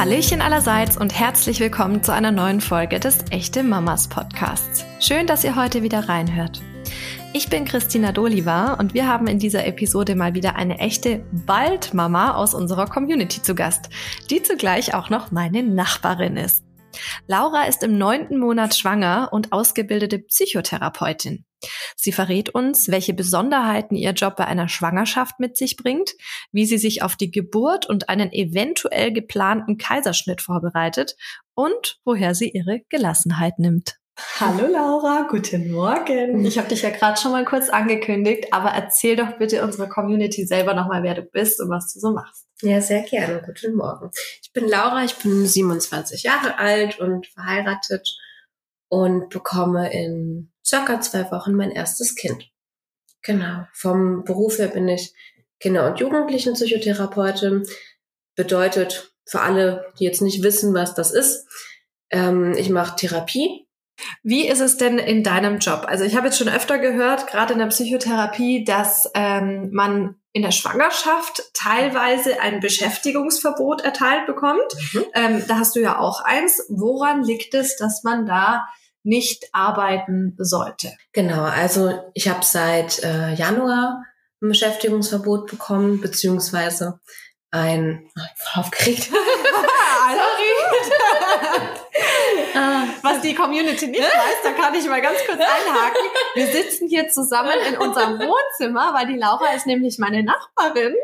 Hallöchen allerseits und herzlich willkommen zu einer neuen Folge des Echte Mamas Podcasts. Schön, dass ihr heute wieder reinhört. Ich bin Christina Doliva und wir haben in dieser Episode mal wieder eine echte Waldmama aus unserer Community zu Gast, die zugleich auch noch meine Nachbarin ist. Laura ist im neunten Monat schwanger und ausgebildete Psychotherapeutin. Sie verrät uns, welche Besonderheiten ihr Job bei einer Schwangerschaft mit sich bringt, wie sie sich auf die Geburt und einen eventuell geplanten Kaiserschnitt vorbereitet und woher sie ihre Gelassenheit nimmt. Hallo Laura, guten Morgen. Ich habe dich ja gerade schon mal kurz angekündigt, aber erzähl doch bitte unserer Community selber nochmal, wer du bist und was du so machst. Ja, sehr gerne. Guten Morgen. Ich bin Laura, ich bin 27 Jahre alt und verheiratet und bekomme in circa zwei Wochen mein erstes Kind. Genau. Vom Beruf her bin ich Kinder- und Jugendlichen-Psychotherapeutin. Bedeutet für alle, die jetzt nicht wissen, was das ist, ähm, ich mache Therapie wie ist es denn in deinem Job? Also ich habe jetzt schon öfter gehört, gerade in der Psychotherapie, dass ähm, man in der Schwangerschaft teilweise ein Beschäftigungsverbot erteilt bekommt. Mhm. Ähm, da hast du ja auch eins. Woran liegt es, dass man da nicht arbeiten sollte? Genau, also ich habe seit äh, Januar ein Beschäftigungsverbot bekommen, beziehungsweise ein oh, aufgeregt. Was die Community nicht weiß, da kann ich mal ganz kurz einhaken. Wir sitzen hier zusammen in unserem Wohnzimmer, weil die Laura ist nämlich meine Nachbarin.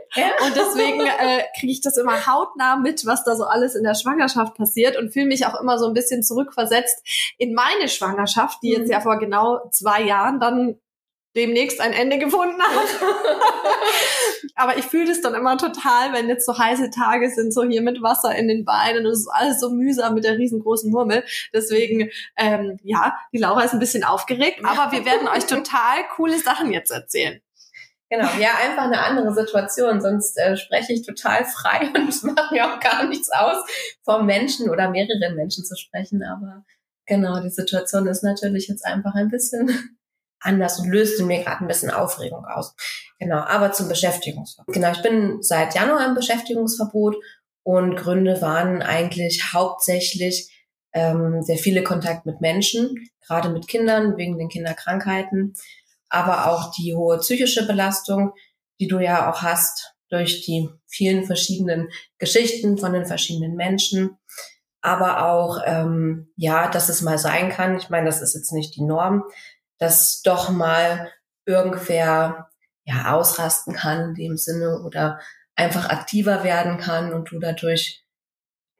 Und deswegen äh, kriege ich das immer hautnah mit, was da so alles in der Schwangerschaft passiert und fühle mich auch immer so ein bisschen zurückversetzt in meine Schwangerschaft, die jetzt mhm. ja vor genau zwei Jahren dann demnächst ein Ende gefunden hat. Aber ich fühle das dann immer total, wenn jetzt so heiße Tage sind, so hier mit Wasser in den Beinen und es ist alles so mühsam mit der riesengroßen Murmel. Deswegen, ähm, ja, die Laura ist ein bisschen aufgeregt, aber wir werden euch total coole Sachen jetzt erzählen. Genau, ja, einfach eine andere Situation, sonst äh, spreche ich total frei und es macht mir auch gar nichts aus, vor Menschen oder mehreren Menschen zu sprechen, aber genau, die Situation ist natürlich jetzt einfach ein bisschen anders und löste mir gerade ein bisschen Aufregung aus. Genau, aber zum Beschäftigungsverbot. Genau, ich bin seit Januar im Beschäftigungsverbot und Gründe waren eigentlich hauptsächlich ähm, der viele Kontakt mit Menschen, gerade mit Kindern wegen den Kinderkrankheiten, aber auch die hohe psychische Belastung, die du ja auch hast durch die vielen verschiedenen Geschichten von den verschiedenen Menschen, aber auch ähm, ja, dass es mal sein kann. Ich meine, das ist jetzt nicht die Norm, dass doch mal irgendwer ja ausrasten kann in dem Sinne oder einfach aktiver werden kann und du dadurch,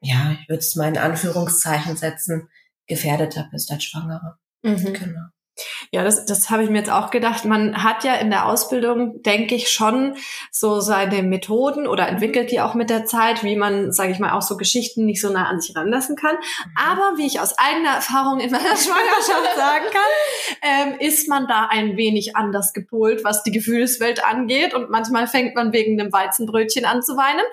ja, ich würde es mal in Anführungszeichen setzen, gefährdeter bist als Schwangere. Mhm. Genau. Ja, das, das habe ich mir jetzt auch gedacht. Man hat ja in der Ausbildung, denke ich, schon so seine Methoden oder entwickelt die auch mit der Zeit, wie man, sage ich mal, auch so Geschichten nicht so nah an sich ranlassen kann. Mhm. Aber wie ich aus eigener Erfahrung in meiner Schwangerschaft sagen kann, ähm, ist man da ein wenig anders gepolt, was die Gefühlswelt angeht. Und manchmal fängt man wegen einem Weizenbrötchen an zu weinen.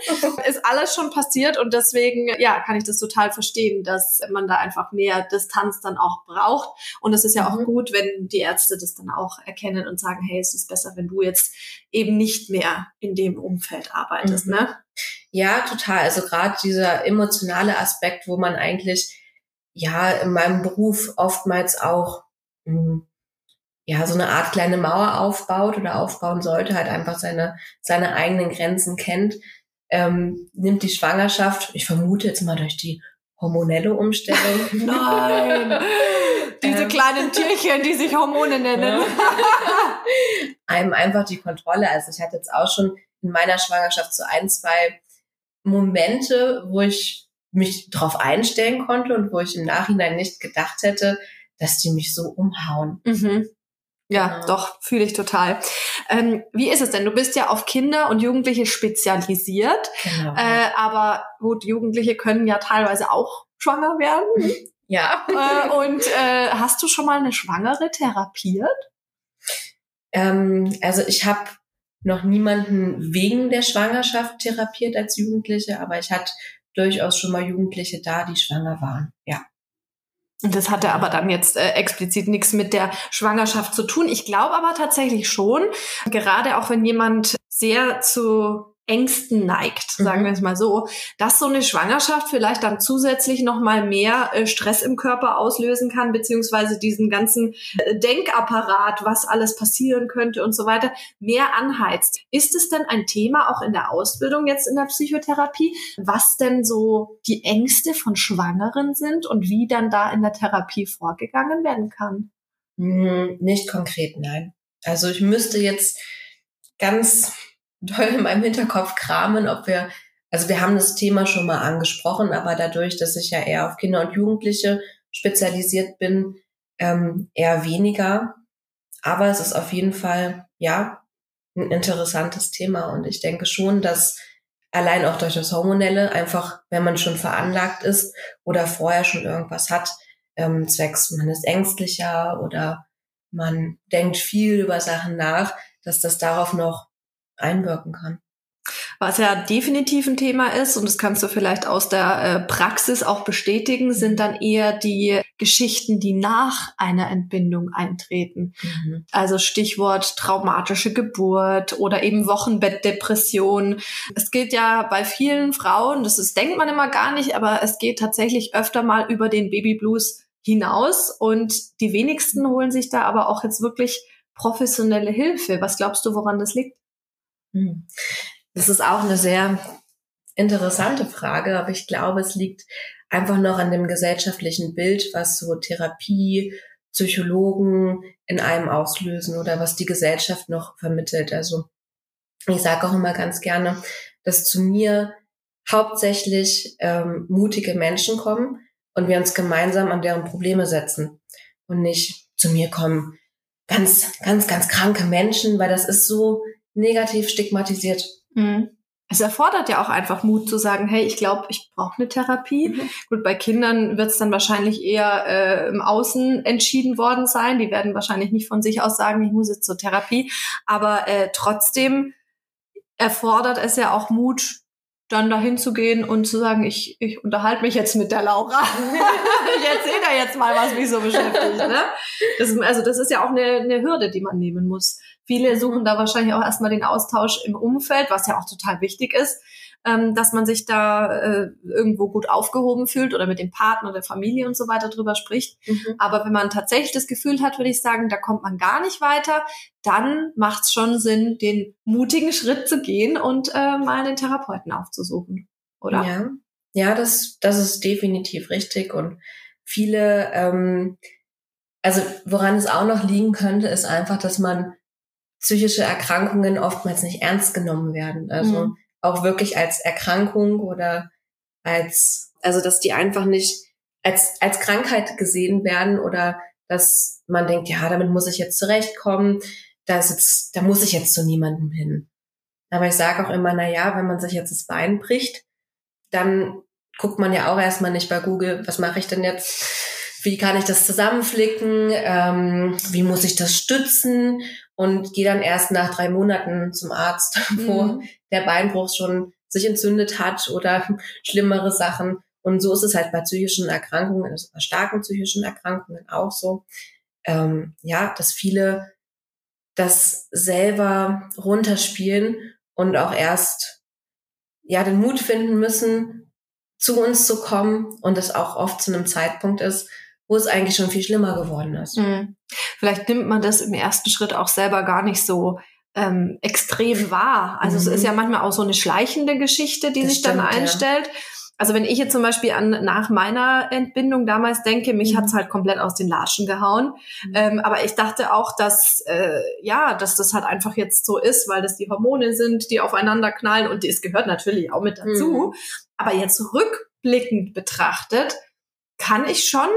ist alles schon passiert und deswegen, ja, kann ich das total verstehen, dass man da einfach mehr Distanz dann auch braucht. Und es ist ja auch mhm. gut, wenn die Ärzte das dann auch erkennen und sagen, hey, es ist besser, wenn du jetzt eben nicht mehr in dem Umfeld arbeitest, mhm. ne? Ja, total. Also gerade dieser emotionale Aspekt, wo man eigentlich ja in meinem Beruf oftmals auch mh, hm, ja so eine Art kleine Mauer aufbaut oder aufbauen sollte, halt einfach seine seine eigenen Grenzen kennt, ähm, nimmt die Schwangerschaft, ich vermute jetzt mal durch die hormonelle Umstellung. Nein. Diese ähm. kleinen Tierchen, die sich Hormone nennen. Einem einfach die Kontrolle. Also ich hatte jetzt auch schon in meiner Schwangerschaft so ein, zwei Momente, wo ich mich drauf einstellen konnte und wo ich im Nachhinein nicht gedacht hätte, dass die mich so umhauen. Mhm. Ja, genau. doch, fühle ich total. Ähm, wie ist es denn? Du bist ja auf Kinder und Jugendliche spezialisiert, genau. äh, aber gut, Jugendliche können ja teilweise auch schwanger werden. Ja. Äh, und äh, hast du schon mal eine Schwangere therapiert? Ähm, also ich habe noch niemanden wegen der Schwangerschaft therapiert als Jugendliche, aber ich hatte durchaus schon mal Jugendliche da, die schwanger waren. Ja. Und das hatte aber dann jetzt äh, explizit nichts mit der Schwangerschaft zu tun. Ich glaube aber tatsächlich schon, gerade auch wenn jemand sehr zu Ängsten neigt, sagen mhm. wir es mal so, dass so eine Schwangerschaft vielleicht dann zusätzlich noch mal mehr äh, Stress im Körper auslösen kann, beziehungsweise diesen ganzen äh, Denkapparat, was alles passieren könnte und so weiter, mehr anheizt. Ist es denn ein Thema auch in der Ausbildung jetzt in der Psychotherapie, was denn so die Ängste von Schwangeren sind und wie dann da in der Therapie vorgegangen werden kann? Hm, nicht konkret, nein. Also ich müsste jetzt ganz doll in meinem Hinterkopf kramen, ob wir, also wir haben das Thema schon mal angesprochen, aber dadurch, dass ich ja eher auf Kinder und Jugendliche spezialisiert bin, ähm, eher weniger. Aber es ist auf jeden Fall, ja, ein interessantes Thema. Und ich denke schon, dass allein auch durch das Hormonelle einfach, wenn man schon veranlagt ist oder vorher schon irgendwas hat, ähm, zwecks man ist ängstlicher oder man denkt viel über Sachen nach, dass das darauf noch einwirken kann. Was ja definitiv ein Thema ist, und das kannst du vielleicht aus der äh, Praxis auch bestätigen, sind dann eher die Geschichten, die nach einer Entbindung eintreten. Mhm. Also Stichwort traumatische Geburt oder eben Wochenbettdepression. Es geht ja bei vielen Frauen, das ist, denkt man immer gar nicht, aber es geht tatsächlich öfter mal über den Babyblues hinaus und die wenigsten holen sich da aber auch jetzt wirklich professionelle Hilfe. Was glaubst du, woran das liegt? Hm. Das ist auch eine sehr interessante Frage, aber ich glaube, es liegt einfach noch an dem gesellschaftlichen Bild, was so Therapie, Psychologen in einem auslösen oder was die Gesellschaft noch vermittelt. Also ich sage auch immer ganz gerne, dass zu mir hauptsächlich ähm, mutige Menschen kommen und wir uns gemeinsam an deren Probleme setzen und nicht zu mir kommen ganz, ganz, ganz kranke Menschen, weil das ist so negativ stigmatisiert. Mhm. Es erfordert ja auch einfach Mut zu sagen, hey, ich glaube, ich brauche eine Therapie. Mhm. Gut, bei Kindern wird es dann wahrscheinlich eher äh, im Außen entschieden worden sein. Die werden wahrscheinlich nicht von sich aus sagen, ich muss jetzt zur Therapie. Aber äh, trotzdem erfordert es ja auch Mut, dann dahin zu gehen und zu sagen, ich, ich unterhalte mich jetzt mit der Laura. ich erzähle da jetzt mal, was mich so beschäftigt. Ne? Das, also das ist ja auch eine, eine Hürde, die man nehmen muss. Viele suchen da wahrscheinlich auch erstmal den Austausch im Umfeld, was ja auch total wichtig ist, ähm, dass man sich da äh, irgendwo gut aufgehoben fühlt oder mit dem Partner, der Familie und so weiter drüber spricht. Mhm. Aber wenn man tatsächlich das Gefühl hat, würde ich sagen, da kommt man gar nicht weiter, dann macht es schon Sinn, den mutigen Schritt zu gehen und äh, mal den Therapeuten aufzusuchen, oder? Ja, ja das, das ist definitiv richtig und viele, ähm, also woran es auch noch liegen könnte, ist einfach, dass man psychische Erkrankungen oftmals nicht ernst genommen werden. Also mhm. auch wirklich als Erkrankung oder als, also dass die einfach nicht als, als Krankheit gesehen werden oder dass man denkt, ja, damit muss ich jetzt zurechtkommen, da, ist jetzt, da muss ich jetzt zu niemandem hin. Aber ich sage auch immer, na ja, wenn man sich jetzt das Bein bricht, dann guckt man ja auch erstmal nicht bei Google, was mache ich denn jetzt? Wie kann ich das zusammenflicken? Ähm, wie muss ich das stützen? und gehe dann erst nach drei Monaten zum Arzt, wo mhm. der Beinbruch schon sich entzündet hat oder schlimmere Sachen. Und so ist es halt bei psychischen Erkrankungen, also bei starken psychischen Erkrankungen auch so. Ähm, ja, dass viele das selber runterspielen und auch erst ja den Mut finden müssen, zu uns zu kommen und es auch oft zu einem Zeitpunkt ist, wo es eigentlich schon viel schlimmer geworden ist. Mhm. Vielleicht nimmt man das im ersten Schritt auch selber gar nicht so ähm, extrem wahr. Also mhm. es ist mhm. ja manchmal auch so eine schleichende Geschichte, die das sich stimmt, dann einstellt. Ja. Also wenn ich jetzt zum Beispiel an nach meiner Entbindung damals denke, mich mhm. hat's halt komplett aus den Latschen gehauen. Mhm. Ähm, aber ich dachte auch, dass äh, ja, dass das halt einfach jetzt so ist, weil das die Hormone sind, die aufeinander knallen und es gehört natürlich auch mit dazu. Mhm. Aber jetzt rückblickend betrachtet, kann ich schon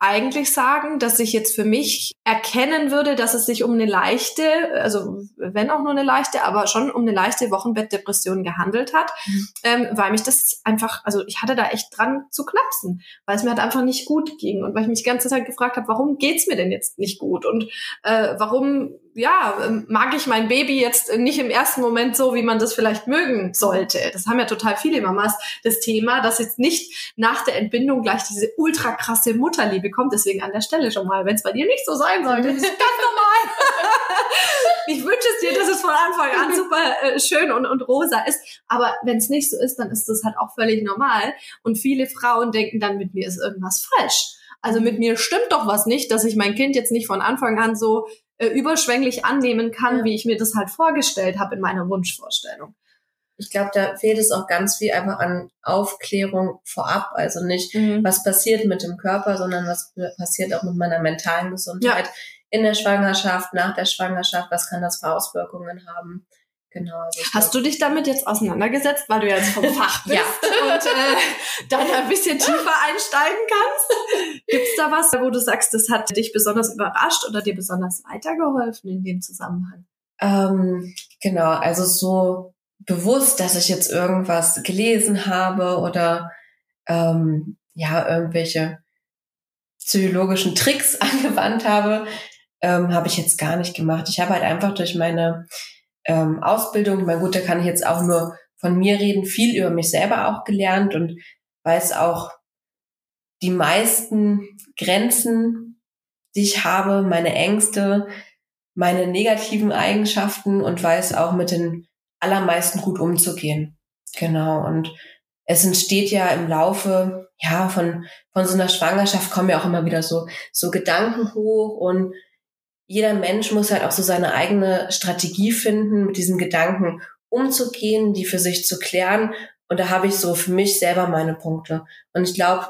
eigentlich sagen, dass ich jetzt für mich erkennen würde, dass es sich um eine leichte, also wenn auch nur eine leichte, aber schon um eine leichte Wochenbettdepression gehandelt hat, mhm. ähm, weil mich das einfach, also ich hatte da echt dran zu knapsen, weil es mir halt einfach nicht gut ging und weil ich mich die ganze Zeit gefragt habe, warum geht's mir denn jetzt nicht gut und äh, warum ja, ähm, mag ich mein Baby jetzt nicht im ersten Moment so, wie man das vielleicht mögen sollte. Das haben ja total viele Mamas das Thema, dass jetzt nicht nach der Entbindung gleich diese ultra krasse Mutterliebe kommt. Deswegen an der Stelle schon mal, wenn es bei dir nicht so sein sollte, ist ganz normal. ich wünsche es dir, dass es von Anfang an super äh, schön und, und rosa ist. Aber wenn es nicht so ist, dann ist das halt auch völlig normal. Und viele Frauen denken dann, mit mir ist irgendwas falsch. Also mit mir stimmt doch was nicht, dass ich mein Kind jetzt nicht von Anfang an so äh, überschwänglich annehmen kann, ja. wie ich mir das halt vorgestellt habe in meiner Wunschvorstellung. Ich glaube, da fehlt es auch ganz viel einfach an Aufklärung vorab. Also nicht, mhm. was passiert mit dem Körper, sondern was passiert auch mit meiner mentalen Gesundheit ja. in der Schwangerschaft, nach der Schwangerschaft, was kann das für Auswirkungen haben. Genau. Also Hast du dich damit jetzt auseinandergesetzt, weil du jetzt vom Fach bist ja. und äh, dann ein bisschen tiefer einsteigen kannst? Gibt es da was, wo du sagst, das hat dich besonders überrascht oder dir besonders weitergeholfen in dem Zusammenhang? Ähm, genau, also so bewusst, dass ich jetzt irgendwas gelesen habe oder ähm, ja irgendwelche psychologischen Tricks angewandt habe, ähm, habe ich jetzt gar nicht gemacht. Ich habe halt einfach durch meine ähm, Ausbildung, mein gut, da kann ich jetzt auch nur von mir reden, viel über mich selber auch gelernt und weiß auch die meisten Grenzen, die ich habe, meine Ängste, meine negativen Eigenschaften und weiß auch mit den allermeisten gut umzugehen. Genau. Und es entsteht ja im Laufe, ja, von, von so einer Schwangerschaft kommen ja auch immer wieder so, so Gedanken hoch und jeder Mensch muss halt auch so seine eigene Strategie finden, mit diesen Gedanken umzugehen, die für sich zu klären. Und da habe ich so für mich selber meine Punkte. Und ich glaube,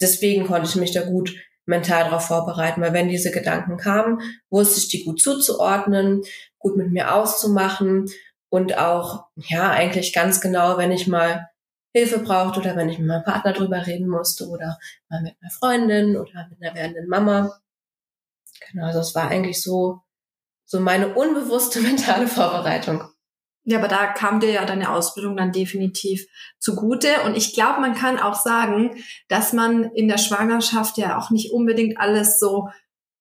deswegen konnte ich mich da gut mental darauf vorbereiten, weil wenn diese Gedanken kamen, wusste ich die gut zuzuordnen, gut mit mir auszumachen und auch, ja, eigentlich ganz genau, wenn ich mal Hilfe brauchte oder wenn ich mit meinem Partner drüber reden musste oder mal mit einer Freundin oder mit einer werdenden Mama, Genau, also es war eigentlich so, so meine unbewusste mentale Vorbereitung. Ja, aber da kam dir ja deine Ausbildung dann definitiv zugute. Und ich glaube, man kann auch sagen, dass man in der Schwangerschaft ja auch nicht unbedingt alles so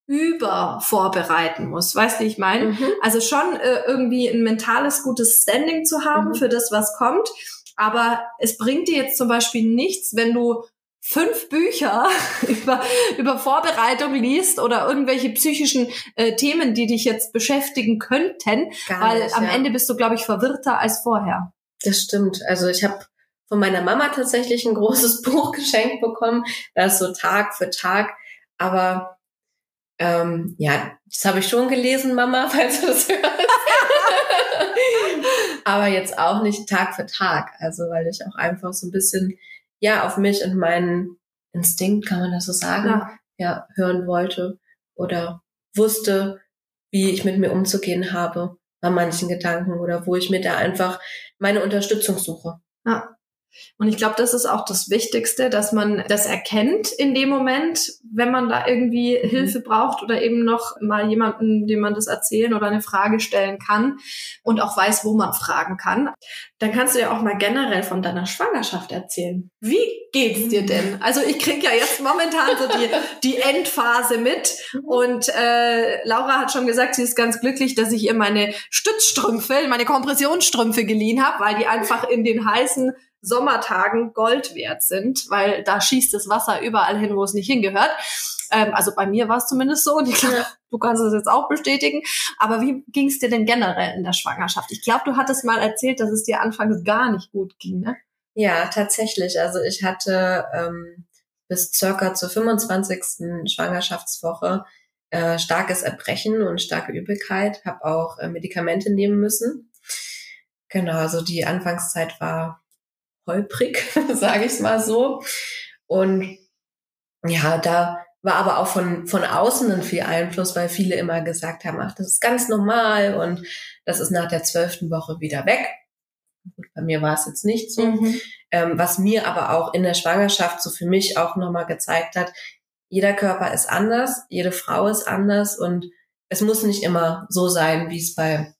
über vorbereiten muss. Weißt du, ich meine? Mhm. Also schon äh, irgendwie ein mentales gutes Standing zu haben mhm. für das, was kommt. Aber es bringt dir jetzt zum Beispiel nichts, wenn du fünf Bücher über, über Vorbereitung liest oder irgendwelche psychischen äh, Themen, die dich jetzt beschäftigen könnten, Gar weil nicht, am ja. Ende bist du, glaube ich, verwirrter als vorher. Das stimmt. Also ich habe von meiner Mama tatsächlich ein großes Buch geschenkt bekommen. Das so Tag für Tag. Aber ähm, ja, das habe ich schon gelesen, Mama, falls du das hörst. Aber jetzt auch nicht Tag für Tag. Also weil ich auch einfach so ein bisschen ja auf mich und meinen Instinkt, kann man das so sagen, ja. ja, hören wollte oder wusste, wie ich mit mir umzugehen habe bei manchen Gedanken oder wo ich mir da einfach meine Unterstützung suche. Ja. Und ich glaube, das ist auch das Wichtigste, dass man das erkennt in dem Moment, wenn man da irgendwie mhm. Hilfe braucht oder eben noch mal jemanden, dem man das erzählen oder eine Frage stellen kann und auch weiß, wo man fragen kann. Dann kannst du ja auch mal generell von deiner Schwangerschaft erzählen. Wie geht's dir denn? Also ich krieg ja jetzt momentan so die, die Endphase mit und äh, Laura hat schon gesagt, sie ist ganz glücklich, dass ich ihr meine Stützstrümpfe, meine Kompressionsstrümpfe geliehen habe, weil die einfach in den heißen Sommertagen Gold wert sind, weil da schießt das Wasser überall hin, wo es nicht hingehört. Ähm, also bei mir war es zumindest so und ich glaube, du kannst es jetzt auch bestätigen. Aber wie ging es dir denn generell in der Schwangerschaft? Ich glaube, du hattest mal erzählt, dass es dir anfangs gar nicht gut ging, ne? Ja, tatsächlich. Also ich hatte ähm, bis circa zur 25. Schwangerschaftswoche äh, starkes Erbrechen und starke Übelkeit, habe auch äh, Medikamente nehmen müssen. Genau, also die Anfangszeit war holprig, sage ich es mal so. Und ja, da war aber auch von, von außen ein viel Einfluss, weil viele immer gesagt haben, ach, das ist ganz normal und das ist nach der zwölften Woche wieder weg. Gut, bei mir war es jetzt nicht so. Mhm. Ähm, was mir aber auch in der Schwangerschaft so für mich auch nochmal gezeigt hat, jeder Körper ist anders, jede Frau ist anders und es muss nicht immer so sein, wie es bei,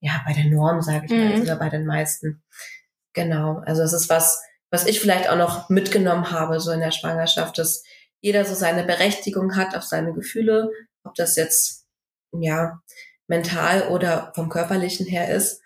ja, bei der Norm, sage ich mhm. mal, oder bei den meisten. Genau. Also es ist was, was ich vielleicht auch noch mitgenommen habe, so in der Schwangerschaft, dass jeder so seine Berechtigung hat auf seine Gefühle, ob das jetzt ja, mental oder vom körperlichen her ist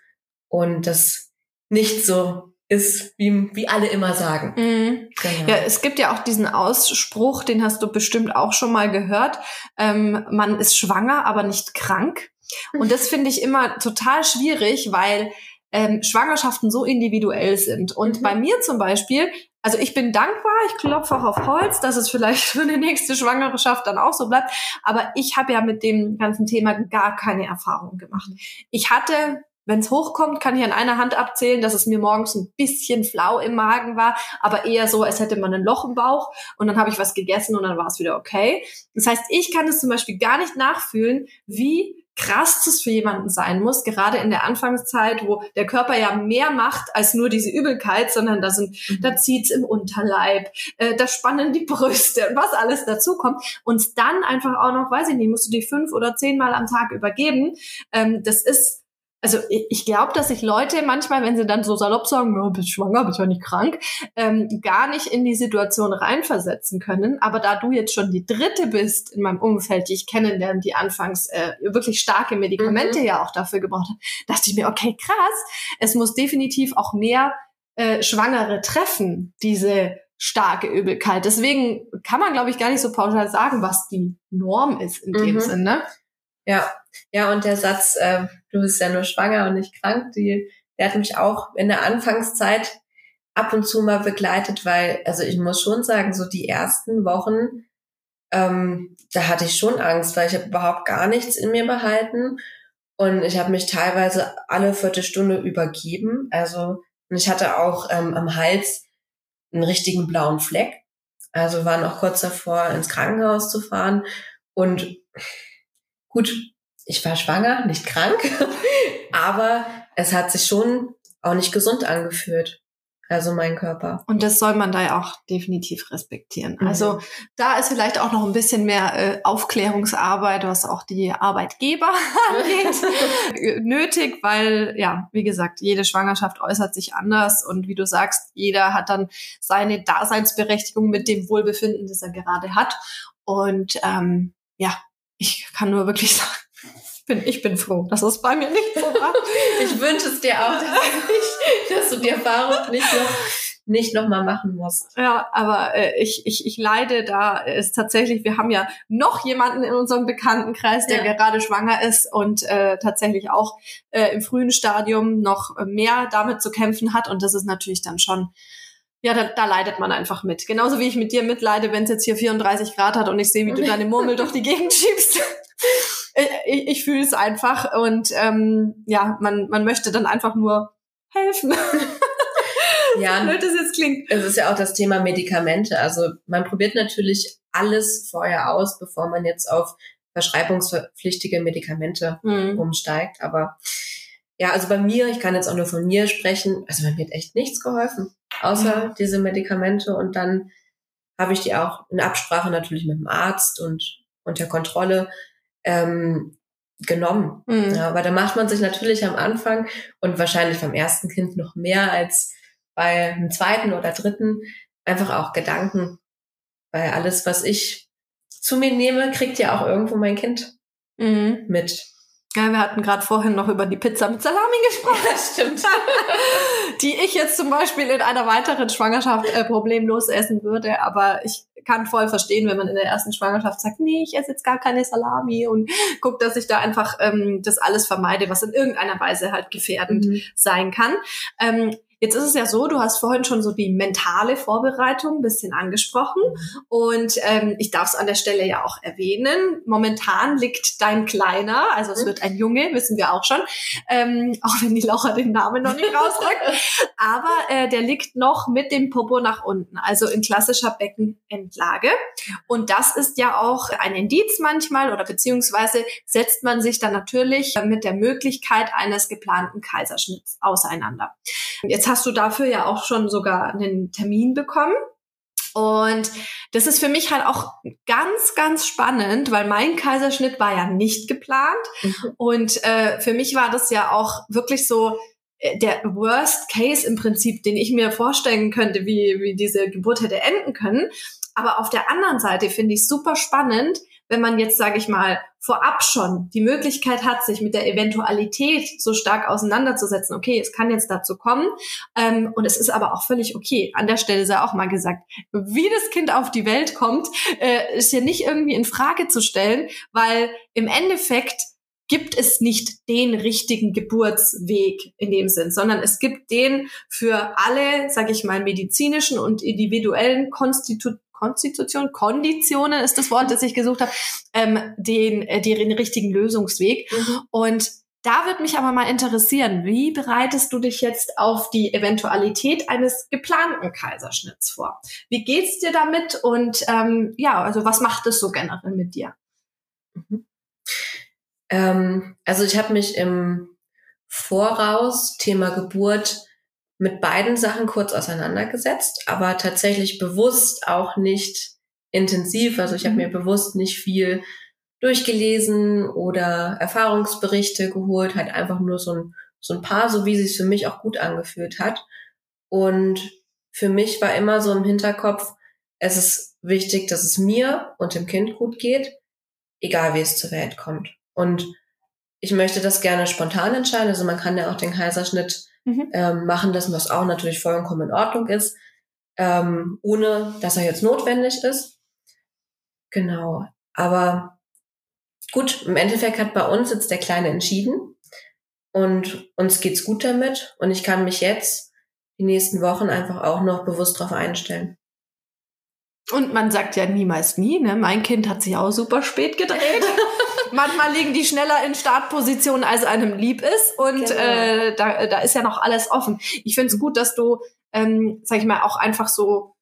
und das nicht so ist, wie, wie alle immer sagen. Mhm. Genau. Ja, es gibt ja auch diesen Ausspruch, den hast du bestimmt auch schon mal gehört. Ähm, man ist schwanger, aber nicht krank. Und das finde ich immer total schwierig, weil ähm, Schwangerschaften so individuell sind. Und mhm. bei mir zum Beispiel, also ich bin dankbar, ich klopfe auch auf Holz, dass es vielleicht für eine nächste Schwangerschaft dann auch so bleibt. Aber ich habe ja mit dem ganzen Thema gar keine Erfahrung gemacht. Ich hatte wenn es hochkommt, kann ich an einer Hand abzählen, dass es mir morgens ein bisschen flau im Magen war, aber eher so, als hätte man ein Loch im Bauch und dann habe ich was gegessen und dann war es wieder okay. Das heißt, ich kann es zum Beispiel gar nicht nachfühlen, wie krass das für jemanden sein muss, gerade in der Anfangszeit, wo der Körper ja mehr macht als nur diese Übelkeit, sondern da sind, mhm. da zieht's im Unterleib, äh, da spannen die Brüste und was alles dazu kommt. Und dann einfach auch noch, weiß ich nicht, musst du die fünf oder zehnmal am Tag übergeben. Ähm, das ist also ich glaube, dass sich Leute manchmal, wenn sie dann so salopp sagen, oh, bist schwanger, bist ja nicht krank, ähm, gar nicht in die Situation reinversetzen können. Aber da du jetzt schon die dritte bist in meinem Umfeld, die ich kennenlerne, die anfangs äh, wirklich starke Medikamente mhm. ja auch dafür gebraucht hat, dachte ich mir, okay, krass, es muss definitiv auch mehr äh, Schwangere treffen, diese starke Übelkeit. Deswegen kann man, glaube ich, gar nicht so pauschal sagen, was die Norm ist in dem mhm. Sinne. Ja, ja, und der Satz, äh, du bist ja nur schwanger und nicht krank, die, der hat mich auch in der Anfangszeit ab und zu mal begleitet, weil, also ich muss schon sagen, so die ersten Wochen, ähm, da hatte ich schon Angst, weil ich habe überhaupt gar nichts in mir behalten und ich habe mich teilweise alle Viertelstunde übergeben. Also und ich hatte auch ähm, am Hals einen richtigen blauen Fleck. Also waren auch kurz davor, ins Krankenhaus zu fahren und Gut, ich war schwanger, nicht krank, aber es hat sich schon auch nicht gesund angefühlt. Also mein Körper. Und das soll man da ja auch definitiv respektieren. Mhm. Also da ist vielleicht auch noch ein bisschen mehr äh, Aufklärungsarbeit, was auch die Arbeitgeber angeht, nötig, weil ja, wie gesagt, jede Schwangerschaft äußert sich anders und wie du sagst, jeder hat dann seine Daseinsberechtigung mit dem Wohlbefinden, das er gerade hat. Und ähm, ja, ich kann nur wirklich sagen, bin, ich bin froh, dass es bei mir nicht so war. ich wünsche es dir auch, dass, nicht, dass du die Erfahrung nicht noch nicht nochmal machen musst. Ja, aber äh, ich, ich, ich leide da ist tatsächlich, wir haben ja noch jemanden in unserem Bekanntenkreis, der ja. gerade schwanger ist und äh, tatsächlich auch äh, im frühen Stadium noch mehr damit zu kämpfen hat. Und das ist natürlich dann schon ja, da, da leidet man einfach mit. Genauso wie ich mit dir mitleide, wenn es jetzt hier 34 Grad hat und ich sehe, wie du deine Murmel durch die Gegend schiebst. Ich, ich fühle es einfach und ähm, ja, man, man möchte dann einfach nur helfen. ja, blöd das jetzt klingt. Es ist ja auch das Thema Medikamente. Also man probiert natürlich alles vorher aus, bevor man jetzt auf verschreibungspflichtige Medikamente mhm. umsteigt. Aber ja, also bei mir, ich kann jetzt auch nur von mir sprechen, also bei mir hat echt nichts geholfen außer diese Medikamente. Und dann habe ich die auch in Absprache natürlich mit dem Arzt und unter Kontrolle ähm, genommen. Mhm. Ja, aber da macht man sich natürlich am Anfang und wahrscheinlich beim ersten Kind noch mehr als bei einem zweiten oder dritten einfach auch Gedanken. Weil alles, was ich zu mir nehme, kriegt ja auch irgendwo mein Kind mhm. mit. Ja, wir hatten gerade vorhin noch über die Pizza mit Salami gesprochen. Ja, stimmt. die ich jetzt zum Beispiel in einer weiteren Schwangerschaft äh, problemlos essen würde. Aber ich kann voll verstehen, wenn man in der ersten Schwangerschaft sagt, nee, ich esse jetzt gar keine Salami und guckt, dass ich da einfach ähm, das alles vermeide, was in irgendeiner Weise halt gefährdend mhm. sein kann. Ähm, Jetzt ist es ja so, du hast vorhin schon so die mentale Vorbereitung ein bisschen angesprochen und ähm, ich darf es an der Stelle ja auch erwähnen. Momentan liegt dein Kleiner, also es wird ein Junge, wissen wir auch schon, ähm, auch wenn die Laura den Namen noch nicht rausrückt, aber äh, der liegt noch mit dem Popo nach unten, also in klassischer Beckenendlage. Und das ist ja auch ein Indiz manchmal oder beziehungsweise setzt man sich dann natürlich mit der Möglichkeit eines geplanten Kaiserschnitts auseinander. Jetzt Jetzt hast du dafür ja auch schon sogar einen Termin bekommen. Und das ist für mich halt auch ganz, ganz spannend, weil mein Kaiserschnitt war ja nicht geplant. Mhm. Und äh, für mich war das ja auch wirklich so äh, der Worst Case im Prinzip, den ich mir vorstellen könnte, wie, wie diese Geburt hätte enden können. Aber auf der anderen Seite finde ich super spannend, wenn man jetzt, sage ich mal, vorab schon die Möglichkeit hat, sich mit der Eventualität so stark auseinanderzusetzen, okay, es kann jetzt dazu kommen ähm, und es ist aber auch völlig okay. An der Stelle sei auch mal gesagt, wie das Kind auf die Welt kommt, äh, ist ja nicht irgendwie in Frage zu stellen, weil im Endeffekt gibt es nicht den richtigen Geburtsweg in dem Sinn, sondern es gibt den für alle, sage ich mal, medizinischen und individuellen Konstitu Konstitution, Konditionen ist das Wort, das ich gesucht habe, ähm, den, äh, den richtigen Lösungsweg. Mhm. Und da wird mich aber mal interessieren, wie bereitest du dich jetzt auf die Eventualität eines geplanten Kaiserschnitts vor? Wie geht's dir damit? Und ähm, ja, also was macht es so generell mit dir? Mhm. Ähm, also ich habe mich im Voraus, Thema Geburt, mit beiden Sachen kurz auseinandergesetzt, aber tatsächlich bewusst auch nicht intensiv. Also ich habe mhm. mir bewusst nicht viel durchgelesen oder Erfahrungsberichte geholt, halt einfach nur so ein, so ein paar, so wie es für mich auch gut angefühlt hat. Und für mich war immer so im Hinterkopf, es ist wichtig, dass es mir und dem Kind gut geht, egal wie es zur Welt kommt. Und ich möchte das gerne spontan entscheiden. Also man kann ja auch den Kaiserschnitt mhm. ähm, machen lassen, was auch natürlich vollkommen in Ordnung ist, ähm, ohne dass er jetzt notwendig ist. Genau. Aber gut, im Endeffekt hat bei uns jetzt der Kleine entschieden und uns geht's gut damit und ich kann mich jetzt die nächsten Wochen einfach auch noch bewusst darauf einstellen. Und man sagt ja niemals nie, ne? Mein Kind hat sich auch super spät gedreht. Manchmal liegen die schneller in Startposition, als einem lieb ist. Und genau. äh, da, da ist ja noch alles offen. Ich finde es gut, dass du, ähm, sag ich mal, auch einfach so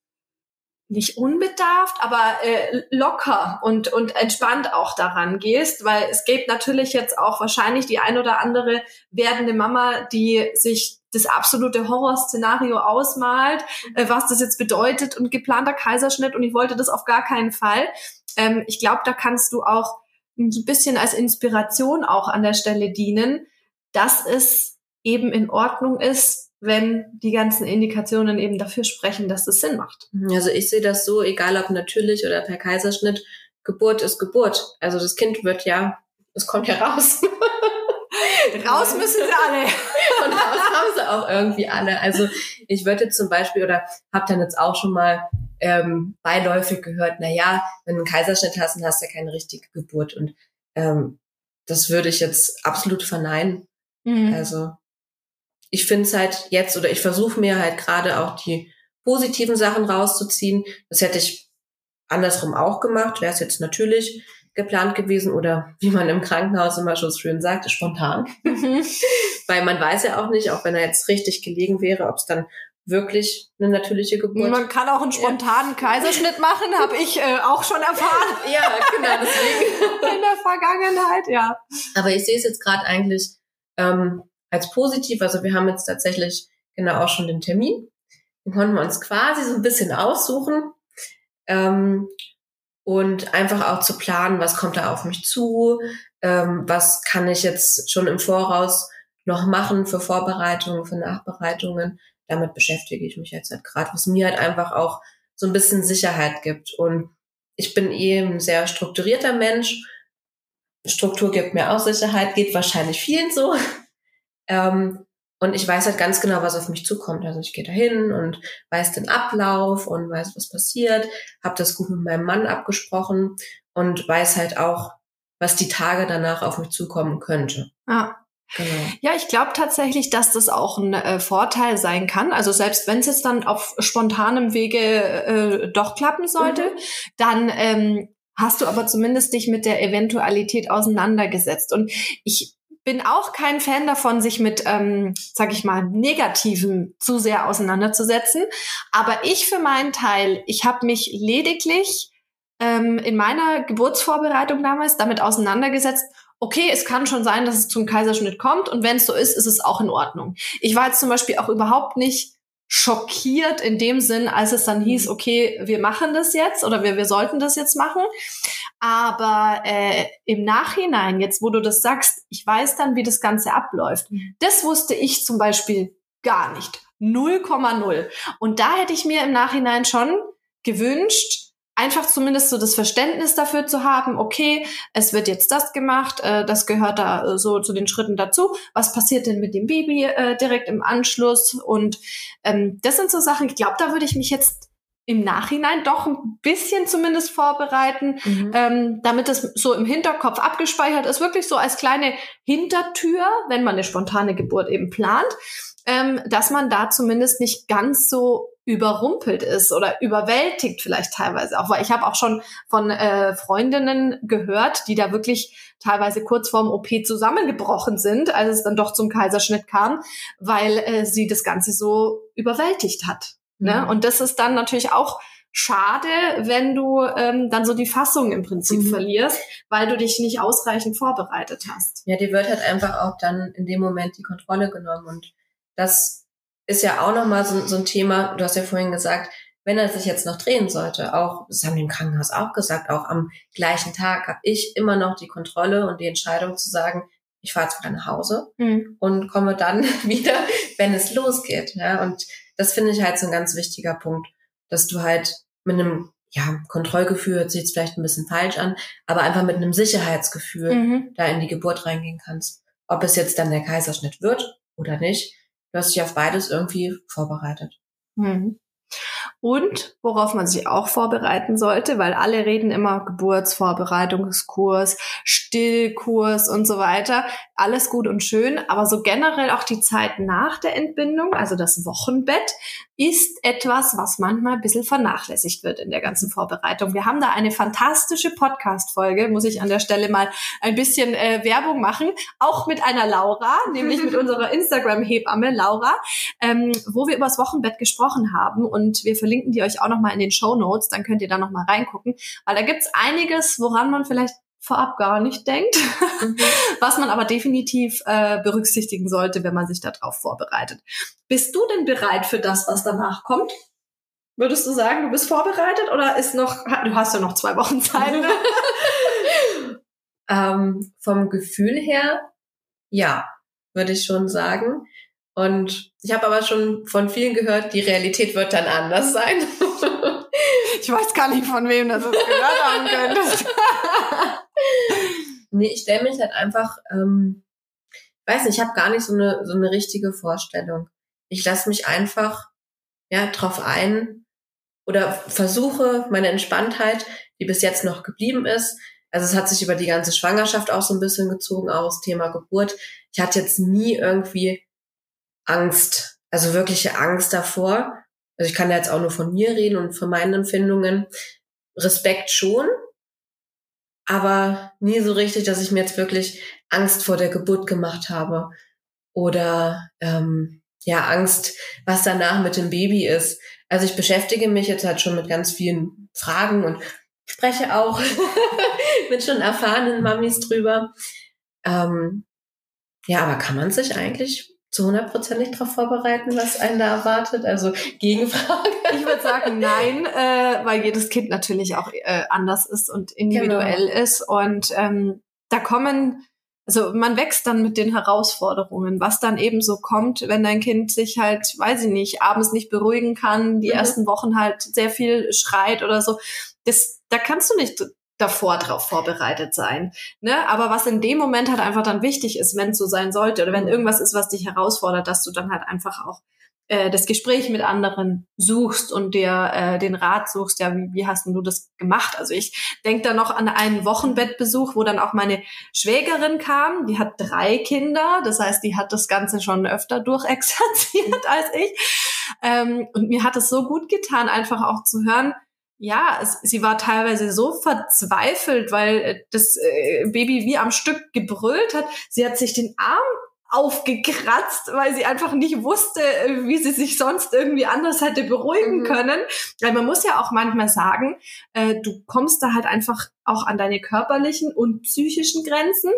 nicht unbedarft, aber äh, locker und, und entspannt auch daran gehst, weil es gibt natürlich jetzt auch wahrscheinlich die ein oder andere werdende Mama, die sich das absolute Horrorszenario ausmalt, äh, was das jetzt bedeutet und geplanter Kaiserschnitt und ich wollte das auf gar keinen Fall. Ähm, ich glaube, da kannst du auch ein bisschen als Inspiration auch an der Stelle dienen, dass es eben in Ordnung ist, wenn die ganzen Indikationen eben dafür sprechen, dass es Sinn macht. Also ich sehe das so, egal ob natürlich oder per Kaiserschnitt, Geburt ist Geburt. Also das Kind wird ja, es kommt ja raus. raus müssen sie alle. Und raus haben sie auch irgendwie alle. Also ich würde zum Beispiel oder habe dann jetzt auch schon mal ähm, beiläufig gehört, na ja, wenn du einen Kaiserschnitt hast, dann hast du ja keine richtige Geburt. Und ähm, das würde ich jetzt absolut verneinen. Mhm. Also ich finde es halt jetzt oder ich versuche mir halt gerade auch die positiven Sachen rauszuziehen. Das hätte ich andersrum auch gemacht, wäre es jetzt natürlich geplant gewesen oder wie man im Krankenhaus immer schon schön sagt, spontan. Mhm. Weil man weiß ja auch nicht, auch wenn er jetzt richtig gelegen wäre, ob es dann wirklich eine natürliche Geburt. Man kann auch einen spontanen ja. Kaiserschnitt machen, habe ich äh, auch schon erfahren. ja, genau, deswegen. In der Vergangenheit, ja. Aber ich sehe es jetzt gerade eigentlich ähm, als positiv. Also wir haben jetzt tatsächlich genau auch schon den Termin. Den konnten wir uns quasi so ein bisschen aussuchen. Ähm, und einfach auch zu planen, was kommt da auf mich zu, ähm, was kann ich jetzt schon im Voraus noch machen für Vorbereitungen, für Nachbereitungen. Damit beschäftige ich mich jetzt halt gerade, was mir halt einfach auch so ein bisschen Sicherheit gibt. Und ich bin eben ein sehr strukturierter Mensch. Struktur gibt mir auch Sicherheit, geht wahrscheinlich vielen so. Ähm, und ich weiß halt ganz genau, was auf mich zukommt. Also ich gehe dahin und weiß den Ablauf und weiß, was passiert, habe das gut mit meinem Mann abgesprochen und weiß halt auch, was die Tage danach auf mich zukommen könnte. Ah. Genau. Ja, ich glaube tatsächlich, dass das auch ein äh, Vorteil sein kann. Also selbst wenn es jetzt dann auf spontanem Wege äh, doch klappen sollte, mhm. dann ähm, hast du aber zumindest dich mit der Eventualität auseinandergesetzt. Und ich bin auch kein Fan davon, sich mit, ähm, sag ich mal, Negativen zu sehr auseinanderzusetzen. Aber ich für meinen Teil, ich habe mich lediglich ähm, in meiner Geburtsvorbereitung damals damit auseinandergesetzt, okay, es kann schon sein, dass es zum Kaiserschnitt kommt und wenn es so ist, ist es auch in Ordnung. Ich war jetzt zum Beispiel auch überhaupt nicht schockiert in dem Sinn, als es dann hieß, okay, wir machen das jetzt oder wir, wir sollten das jetzt machen. Aber äh, im Nachhinein, jetzt wo du das sagst, ich weiß dann, wie das Ganze abläuft. Mhm. Das wusste ich zum Beispiel gar nicht. 0,0. Und da hätte ich mir im Nachhinein schon gewünscht, einfach zumindest so das Verständnis dafür zu haben, okay, es wird jetzt das gemacht, äh, das gehört da äh, so zu den Schritten dazu. Was passiert denn mit dem Baby äh, direkt im Anschluss? Und ähm, das sind so Sachen, ich glaube, da würde ich mich jetzt im Nachhinein doch ein bisschen zumindest vorbereiten, mhm. ähm, damit es so im Hinterkopf abgespeichert ist, wirklich so als kleine Hintertür, wenn man eine spontane Geburt eben plant, ähm, dass man da zumindest nicht ganz so überrumpelt ist oder überwältigt vielleicht teilweise auch, weil ich habe auch schon von äh, Freundinnen gehört, die da wirklich teilweise kurz vorm OP zusammengebrochen sind, als es dann doch zum Kaiserschnitt kam, weil äh, sie das Ganze so überwältigt hat. Ne? Mhm. Und das ist dann natürlich auch schade, wenn du ähm, dann so die Fassung im Prinzip mhm. verlierst, weil du dich nicht ausreichend vorbereitet hast. Ja, dir wird halt einfach auch dann in dem Moment die Kontrolle genommen und das ist ja auch nochmal so, so ein Thema, du hast ja vorhin gesagt, wenn er sich jetzt noch drehen sollte, auch, das haben die im Krankenhaus auch gesagt, auch am gleichen Tag habe ich immer noch die Kontrolle und die Entscheidung zu sagen, ich fahre jetzt wieder nach Hause mhm. und komme dann wieder, wenn es losgeht. Ja, und das finde ich halt so ein ganz wichtiger Punkt, dass du halt mit einem ja, Kontrollgefühl sieht es vielleicht ein bisschen falsch an, aber einfach mit einem Sicherheitsgefühl mhm. da in die Geburt reingehen kannst. Ob es jetzt dann der Kaiserschnitt wird oder nicht, du hast dich auf beides irgendwie vorbereitet. Mhm. Und worauf man sich auch vorbereiten sollte, weil alle reden immer Geburtsvorbereitungskurs, Stillkurs und so weiter. Alles gut und schön, aber so generell auch die Zeit nach der Entbindung, also das Wochenbett, ist etwas, was manchmal ein bisschen vernachlässigt wird in der ganzen Vorbereitung. Wir haben da eine fantastische Podcast-Folge, muss ich an der Stelle mal ein bisschen äh, Werbung machen, auch mit einer Laura, nämlich mit unserer Instagram-Hebamme Laura, ähm, wo wir über das Wochenbett gesprochen haben und wir verlinken die euch auch nochmal in den Show Notes, dann könnt ihr da nochmal reingucken, weil da gibt's einiges, woran man vielleicht vorab gar nicht denkt, mhm. was man aber definitiv äh, berücksichtigen sollte, wenn man sich darauf vorbereitet. Bist du denn bereit für das, was danach kommt? Würdest du sagen, du bist vorbereitet oder ist noch, du hast ja noch zwei Wochen Zeit? Ne? ähm, vom Gefühl her, ja, würde ich schon sagen. Und ich habe aber schon von vielen gehört, die Realität wird dann anders sein. ich weiß gar nicht, von wem das gehört haben könntest. nee, ich stelle mich halt einfach, ähm, weiß nicht, ich habe gar nicht so eine, so eine richtige Vorstellung. Ich lasse mich einfach ja drauf ein oder versuche meine Entspanntheit, die bis jetzt noch geblieben ist. Also es hat sich über die ganze Schwangerschaft auch so ein bisschen gezogen, aus Thema Geburt. Ich hatte jetzt nie irgendwie Angst, also wirkliche Angst davor. Also ich kann da jetzt auch nur von mir reden und von meinen Empfindungen. Respekt schon, aber nie so richtig, dass ich mir jetzt wirklich Angst vor der Geburt gemacht habe oder ähm, ja Angst, was danach mit dem Baby ist. Also ich beschäftige mich jetzt halt schon mit ganz vielen Fragen und spreche auch mit schon erfahrenen Mamis drüber. Ähm, ja, aber kann man sich eigentlich zu 100 Prozent nicht darauf vorbereiten, was einen da erwartet? Also Gegenfrage. Ich würde sagen nein, äh, weil jedes Kind natürlich auch äh, anders ist und individuell genau. ist. Und ähm, da kommen, also man wächst dann mit den Herausforderungen, was dann eben so kommt, wenn dein Kind sich halt, weiß ich nicht, abends nicht beruhigen kann, die mhm. ersten Wochen halt sehr viel schreit oder so. Das, da kannst du nicht davor darauf vorbereitet sein. Ne? Aber was in dem Moment halt einfach dann wichtig ist, wenn es so sein sollte oder wenn irgendwas ist, was dich herausfordert, dass du dann halt einfach auch äh, das Gespräch mit anderen suchst und dir äh, den Rat suchst, ja, wie, wie hast denn du das gemacht? Also ich denke da noch an einen Wochenbettbesuch, wo dann auch meine Schwägerin kam, die hat drei Kinder, das heißt, die hat das Ganze schon öfter durchexerziert als ich. Ähm, und mir hat es so gut getan, einfach auch zu hören, ja, es, sie war teilweise so verzweifelt, weil äh, das äh, Baby wie am Stück gebrüllt hat. Sie hat sich den Arm aufgekratzt, weil sie einfach nicht wusste, äh, wie sie sich sonst irgendwie anders hätte beruhigen mhm. können. Weil man muss ja auch manchmal sagen, äh, du kommst da halt einfach auch an deine körperlichen und psychischen Grenzen.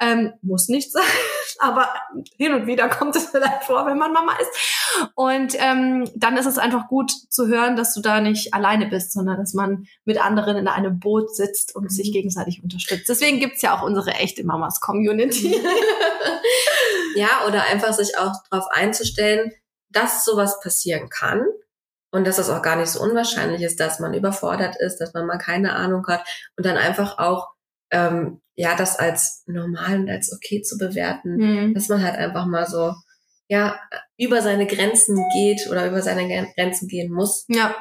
Ähm, muss nicht sein, aber hin und wieder kommt es vielleicht vor, wenn man Mama ist. Und ähm, dann ist es einfach gut zu hören, dass du da nicht alleine bist, sondern dass man mit anderen in einem Boot sitzt und mhm. sich gegenseitig unterstützt. Deswegen gibt's ja auch unsere echte Mamas Community. ja, oder einfach sich auch darauf einzustellen, dass sowas passieren kann und dass es auch gar nicht so unwahrscheinlich ist, dass man überfordert ist, dass man mal keine Ahnung hat und dann einfach auch ähm, ja das als normal und als okay zu bewerten, mhm. dass man halt einfach mal so ja über seine Grenzen geht oder über seine Grenzen gehen muss. Ja.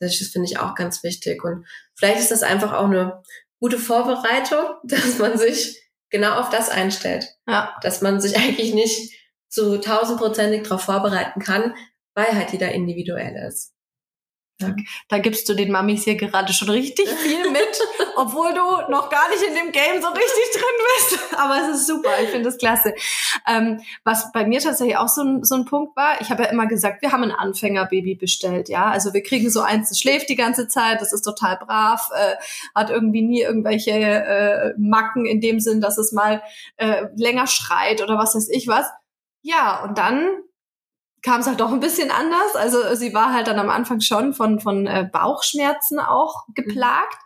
Das finde ich auch ganz wichtig und vielleicht ist das einfach auch eine gute Vorbereitung, dass man sich genau auf das einstellt. Ja. Dass man sich eigentlich nicht zu tausendprozentig darauf vorbereiten kann, weil halt jeder individuell ist. Ja. Da gibst du den Mamis hier gerade schon richtig viel mit, obwohl du noch gar nicht in dem Game so richtig drin bist. Aber es ist super, ich finde es klasse. Ähm, was bei mir tatsächlich auch so ein, so ein Punkt war, ich habe ja immer gesagt, wir haben ein Anfängerbaby bestellt, ja. Also wir kriegen so eins, das schläft die ganze Zeit, das ist total brav, äh, hat irgendwie nie irgendwelche äh, Macken in dem Sinn, dass es mal äh, länger schreit oder was weiß ich was. Ja, und dann kam es halt doch ein bisschen anders. Also sie war halt dann am Anfang schon von, von äh, Bauchschmerzen auch geplagt.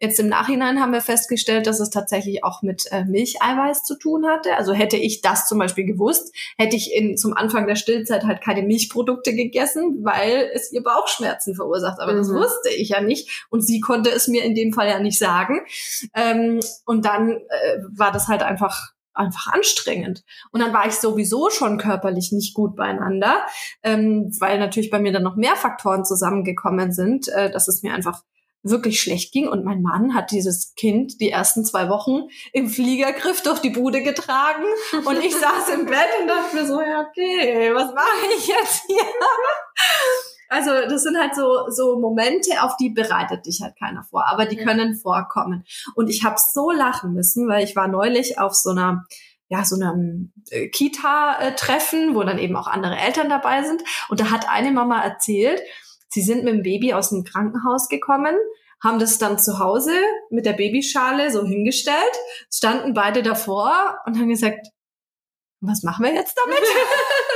Jetzt im Nachhinein haben wir festgestellt, dass es tatsächlich auch mit äh, Milcheiweiß zu tun hatte. Also hätte ich das zum Beispiel gewusst, hätte ich in, zum Anfang der Stillzeit halt keine Milchprodukte gegessen, weil es ihr Bauchschmerzen verursacht. Aber mhm. das wusste ich ja nicht. Und sie konnte es mir in dem Fall ja nicht sagen. Ähm, und dann äh, war das halt einfach einfach anstrengend. Und dann war ich sowieso schon körperlich nicht gut beieinander, ähm, weil natürlich bei mir dann noch mehr Faktoren zusammengekommen sind, äh, dass es mir einfach wirklich schlecht ging. Und mein Mann hat dieses Kind die ersten zwei Wochen im Fliegergriff durch die Bude getragen. Und ich saß im Bett und dachte mir so, ja, okay, was mache ich jetzt hier? Also das sind halt so, so Momente, auf die bereitet dich halt keiner vor, aber die können vorkommen. Und ich habe so lachen müssen, weil ich war neulich auf so einer ja, so einem äh, Kita-Treffen, wo dann eben auch andere Eltern dabei sind. Und da hat eine Mama erzählt, sie sind mit dem Baby aus dem Krankenhaus gekommen, haben das dann zu Hause mit der Babyschale so hingestellt, standen beide davor und haben gesagt, was machen wir jetzt damit?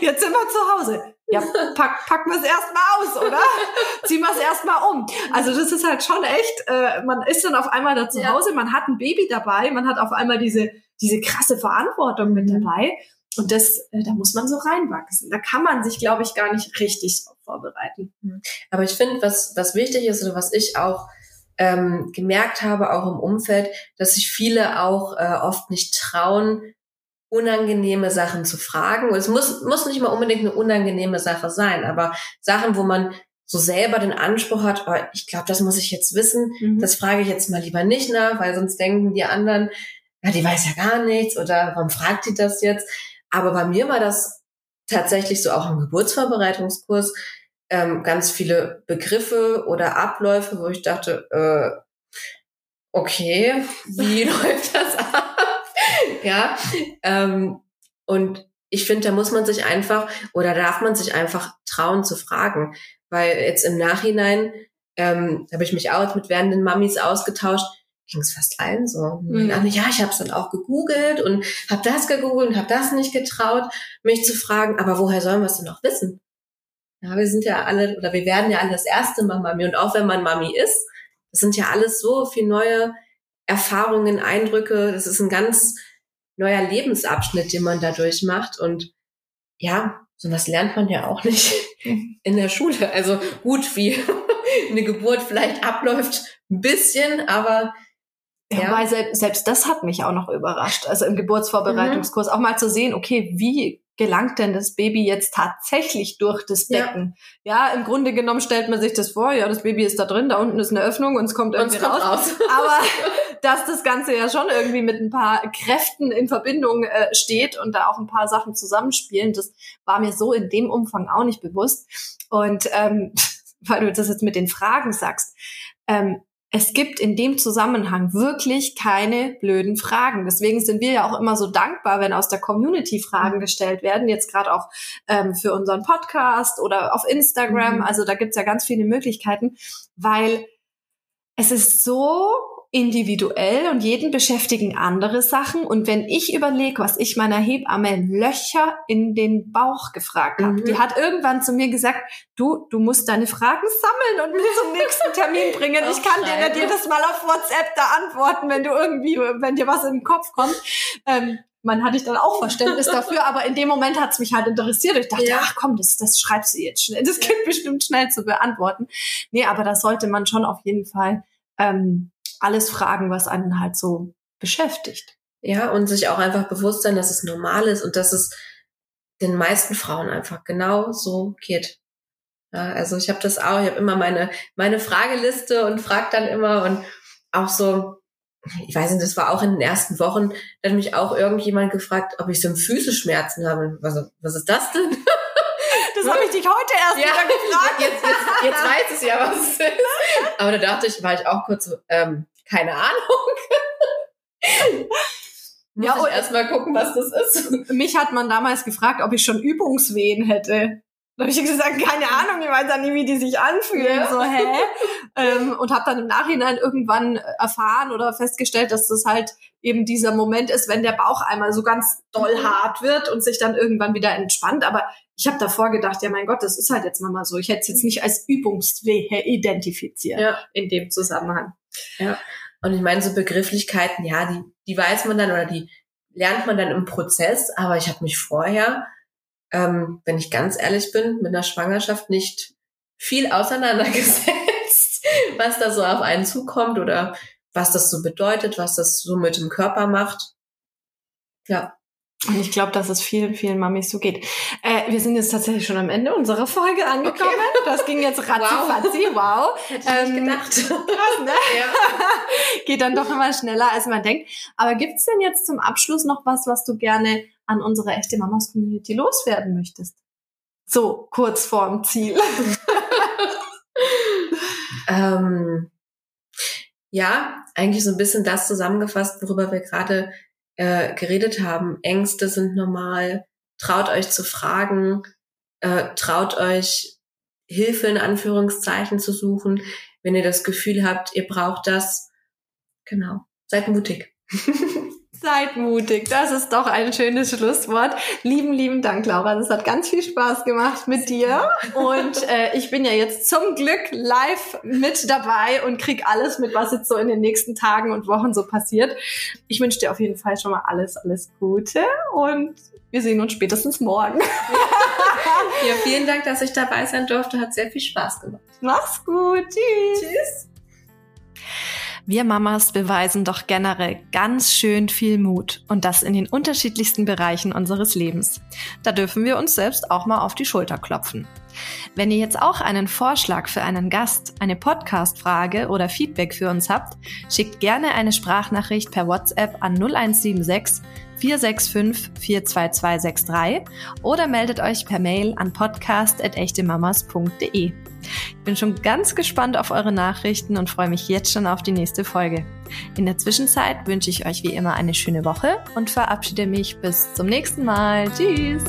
jetzt sind wir zu Hause. Ja, pack, packen wir es erstmal aus, oder? Ziehen wir es erstmal um. Also das ist halt schon echt, äh, man ist dann auf einmal da zu ja. Hause, man hat ein Baby dabei, man hat auf einmal diese, diese krasse Verantwortung mit mhm. dabei. Und das, äh, da muss man so reinwachsen. Da kann man sich, glaube ich, gar nicht richtig vorbereiten. Mhm. Aber ich finde, was, was wichtig ist oder was ich auch ähm, gemerkt habe, auch im Umfeld, dass sich viele auch äh, oft nicht trauen, unangenehme Sachen zu fragen. Und es muss, muss nicht mal unbedingt eine unangenehme Sache sein, aber Sachen, wo man so selber den Anspruch hat, oh, ich glaube, das muss ich jetzt wissen, mhm. das frage ich jetzt mal lieber nicht nach, weil sonst denken die anderen, ja, die weiß ja gar nichts oder warum fragt die das jetzt? Aber bei mir war das tatsächlich so auch im Geburtsvorbereitungskurs ähm, ganz viele Begriffe oder Abläufe, wo ich dachte, äh, okay, wie läuft das ab? ja. Ähm, und ich finde, da muss man sich einfach oder darf man sich einfach trauen zu fragen. Weil jetzt im Nachhinein ähm, habe ich mich auch mit werdenden Mamis ausgetauscht, ging es fast allen so. Mhm. ja, ich habe es dann auch gegoogelt und habe das gegoogelt und habe das nicht getraut, mich zu fragen, aber woher sollen wir es denn noch wissen? Ja, wir sind ja alle, oder wir werden ja alle das erste Mal Mami. Und auch wenn man Mami ist, das sind ja alles so viel neue Erfahrungen, Eindrücke. Das ist ein ganz neuer Lebensabschnitt, den man dadurch macht. Und ja, sowas lernt man ja auch nicht in der Schule. Also gut, wie eine Geburt vielleicht abläuft, ein bisschen, aber ja, ja. Weil selbst das hat mich auch noch überrascht. Also im Geburtsvorbereitungskurs mhm. auch mal zu sehen, okay, wie gelangt denn das Baby jetzt tatsächlich durch das Becken? Ja. ja. im Grunde genommen stellt man sich das vor, ja, das Baby ist da drin, da unten ist eine Öffnung und es kommt irgendwie es kommt raus. raus. Aber dass das Ganze ja schon irgendwie mit ein paar Kräften in Verbindung äh, steht und da auch ein paar Sachen zusammenspielen, das war mir so in dem Umfang auch nicht bewusst. Und ähm, weil du das jetzt mit den Fragen sagst, ähm, es gibt in dem Zusammenhang wirklich keine blöden Fragen. Deswegen sind wir ja auch immer so dankbar, wenn aus der Community Fragen mhm. gestellt werden. Jetzt gerade auch ähm, für unseren Podcast oder auf Instagram. Mhm. Also da gibt's ja ganz viele Möglichkeiten, weil es ist so individuell und jeden beschäftigen andere Sachen. Und wenn ich überlege, was ich meiner Hebamme Löcher in den Bauch gefragt habe, mhm. die hat irgendwann zu mir gesagt, du, du musst deine Fragen sammeln und mit zum nächsten Termin bringen. ich kann dir nicht jedes Mal auf WhatsApp da antworten, wenn du irgendwie, wenn dir was in den Kopf kommt. Ähm, man hatte ich dann auch Verständnis dafür, aber in dem Moment hat es mich halt interessiert. Ich dachte, Ja. ach komm, das, das schreibst du jetzt schnell. Das geht bestimmt schnell zu beantworten. Nee, aber da sollte man schon auf jeden Fall ähm, alles fragen, was einen halt so beschäftigt. Ja, und sich auch einfach bewusst sein, dass es normal ist und dass es den meisten Frauen einfach genau so geht. Ja, also ich habe das auch, ich habe immer meine, meine Frageliste und frag dann immer und auch so, ich weiß nicht, das war auch in den ersten Wochen, da hat mich auch irgendjemand gefragt, ob ich so Füßeschmerzen habe. Was, was ist das denn? Das habe ich dich heute erst Ja, wieder gefragt. jetzt, jetzt, jetzt weiß es ja, was es ist. Aber da dachte ich, war ich auch kurz so, ähm, keine Ahnung. Muss Ja, ich und- erst mal gucken, was das ist. Mich hat man damals gefragt, ob ich schon Übungswehen hätte. Da habe ich gesagt, keine Ahnung, ich weiß ja nie, wie die sich anfühlen. Ja. So, hä? ähm, und habe dann im Nachhinein irgendwann erfahren oder festgestellt, dass das halt eben dieser Moment ist, wenn der Bauch einmal so ganz doll Mhm. hart wird und sich dann irgendwann wieder entspannt. Aber ich habe davor gedacht, ja mein Gott, das ist halt jetzt mal so. Ich hätte es jetzt nicht als Übungswehe identifiziert Ja. in dem Zusammenhang. Und ich meine, so Begrifflichkeiten, ja, die, die weiß man dann oder die lernt man dann im Prozess, aber ich habe mich vorher, ähm, wenn ich ganz ehrlich bin, mit einer Schwangerschaft nicht viel auseinandergesetzt, was da so auf einen zukommt oder was das so bedeutet, was das so mit dem Körper macht. Ja, Und ich glaube, dass es vielen, vielen Mamis so geht. Äh, wir sind jetzt tatsächlich schon am Ende unserer Folge angekommen. Das ging jetzt ratzi wow. hätte ich Ähm, nicht gedacht. Krass, ne? ja. Geht dann doch immer schneller, als man denkt. Aber gibt's denn jetzt zum Abschluss noch was, was du gerne an unsere echte Mamas Community loswerden möchtest? So, kurz vorm Ziel. Ähm, ja, eigentlich so ein bisschen das zusammengefasst, worüber wir gerade äh, geredet haben. Ängste sind normal. Traut euch zu fragen. Äh, traut euch Hilfe in Anführungszeichen zu suchen, wenn ihr das Gefühl habt, ihr braucht das. Genau. Seid mutig. Seid mutig. Das ist doch ein schönes Schlusswort. Lieben, lieben Dank, Laura. Das hat ganz viel Spaß gemacht mit dir. Und äh, ich bin ja jetzt zum Glück live mit dabei und krieg alles mit, was jetzt so in den nächsten Tagen und Wochen so passiert. Ich wünsche dir auf jeden Fall schon mal alles, alles Gute und wir sehen uns spätestens morgen. Ja, vielen Dank, dass ich dabei sein durfte. Hat sehr viel Spaß gemacht. Mach's gut. Tschüss. Tschüss. Wir Mamas beweisen doch generell ganz schön viel Mut und das in den unterschiedlichsten Bereichen unseres Lebens. Da dürfen wir uns selbst auch mal auf die Schulter klopfen. Wenn ihr jetzt auch einen Vorschlag für einen Gast, eine Podcast-Frage oder Feedback für uns habt, schickt gerne eine Sprachnachricht per WhatsApp an 0176 465 42263 oder meldet euch per Mail an podcast.echtemamas.de. Ich bin schon ganz gespannt auf eure Nachrichten und freue mich jetzt schon auf die nächste Folge. In der Zwischenzeit wünsche ich euch wie immer eine schöne Woche und verabschiede mich bis zum nächsten Mal. Tschüss!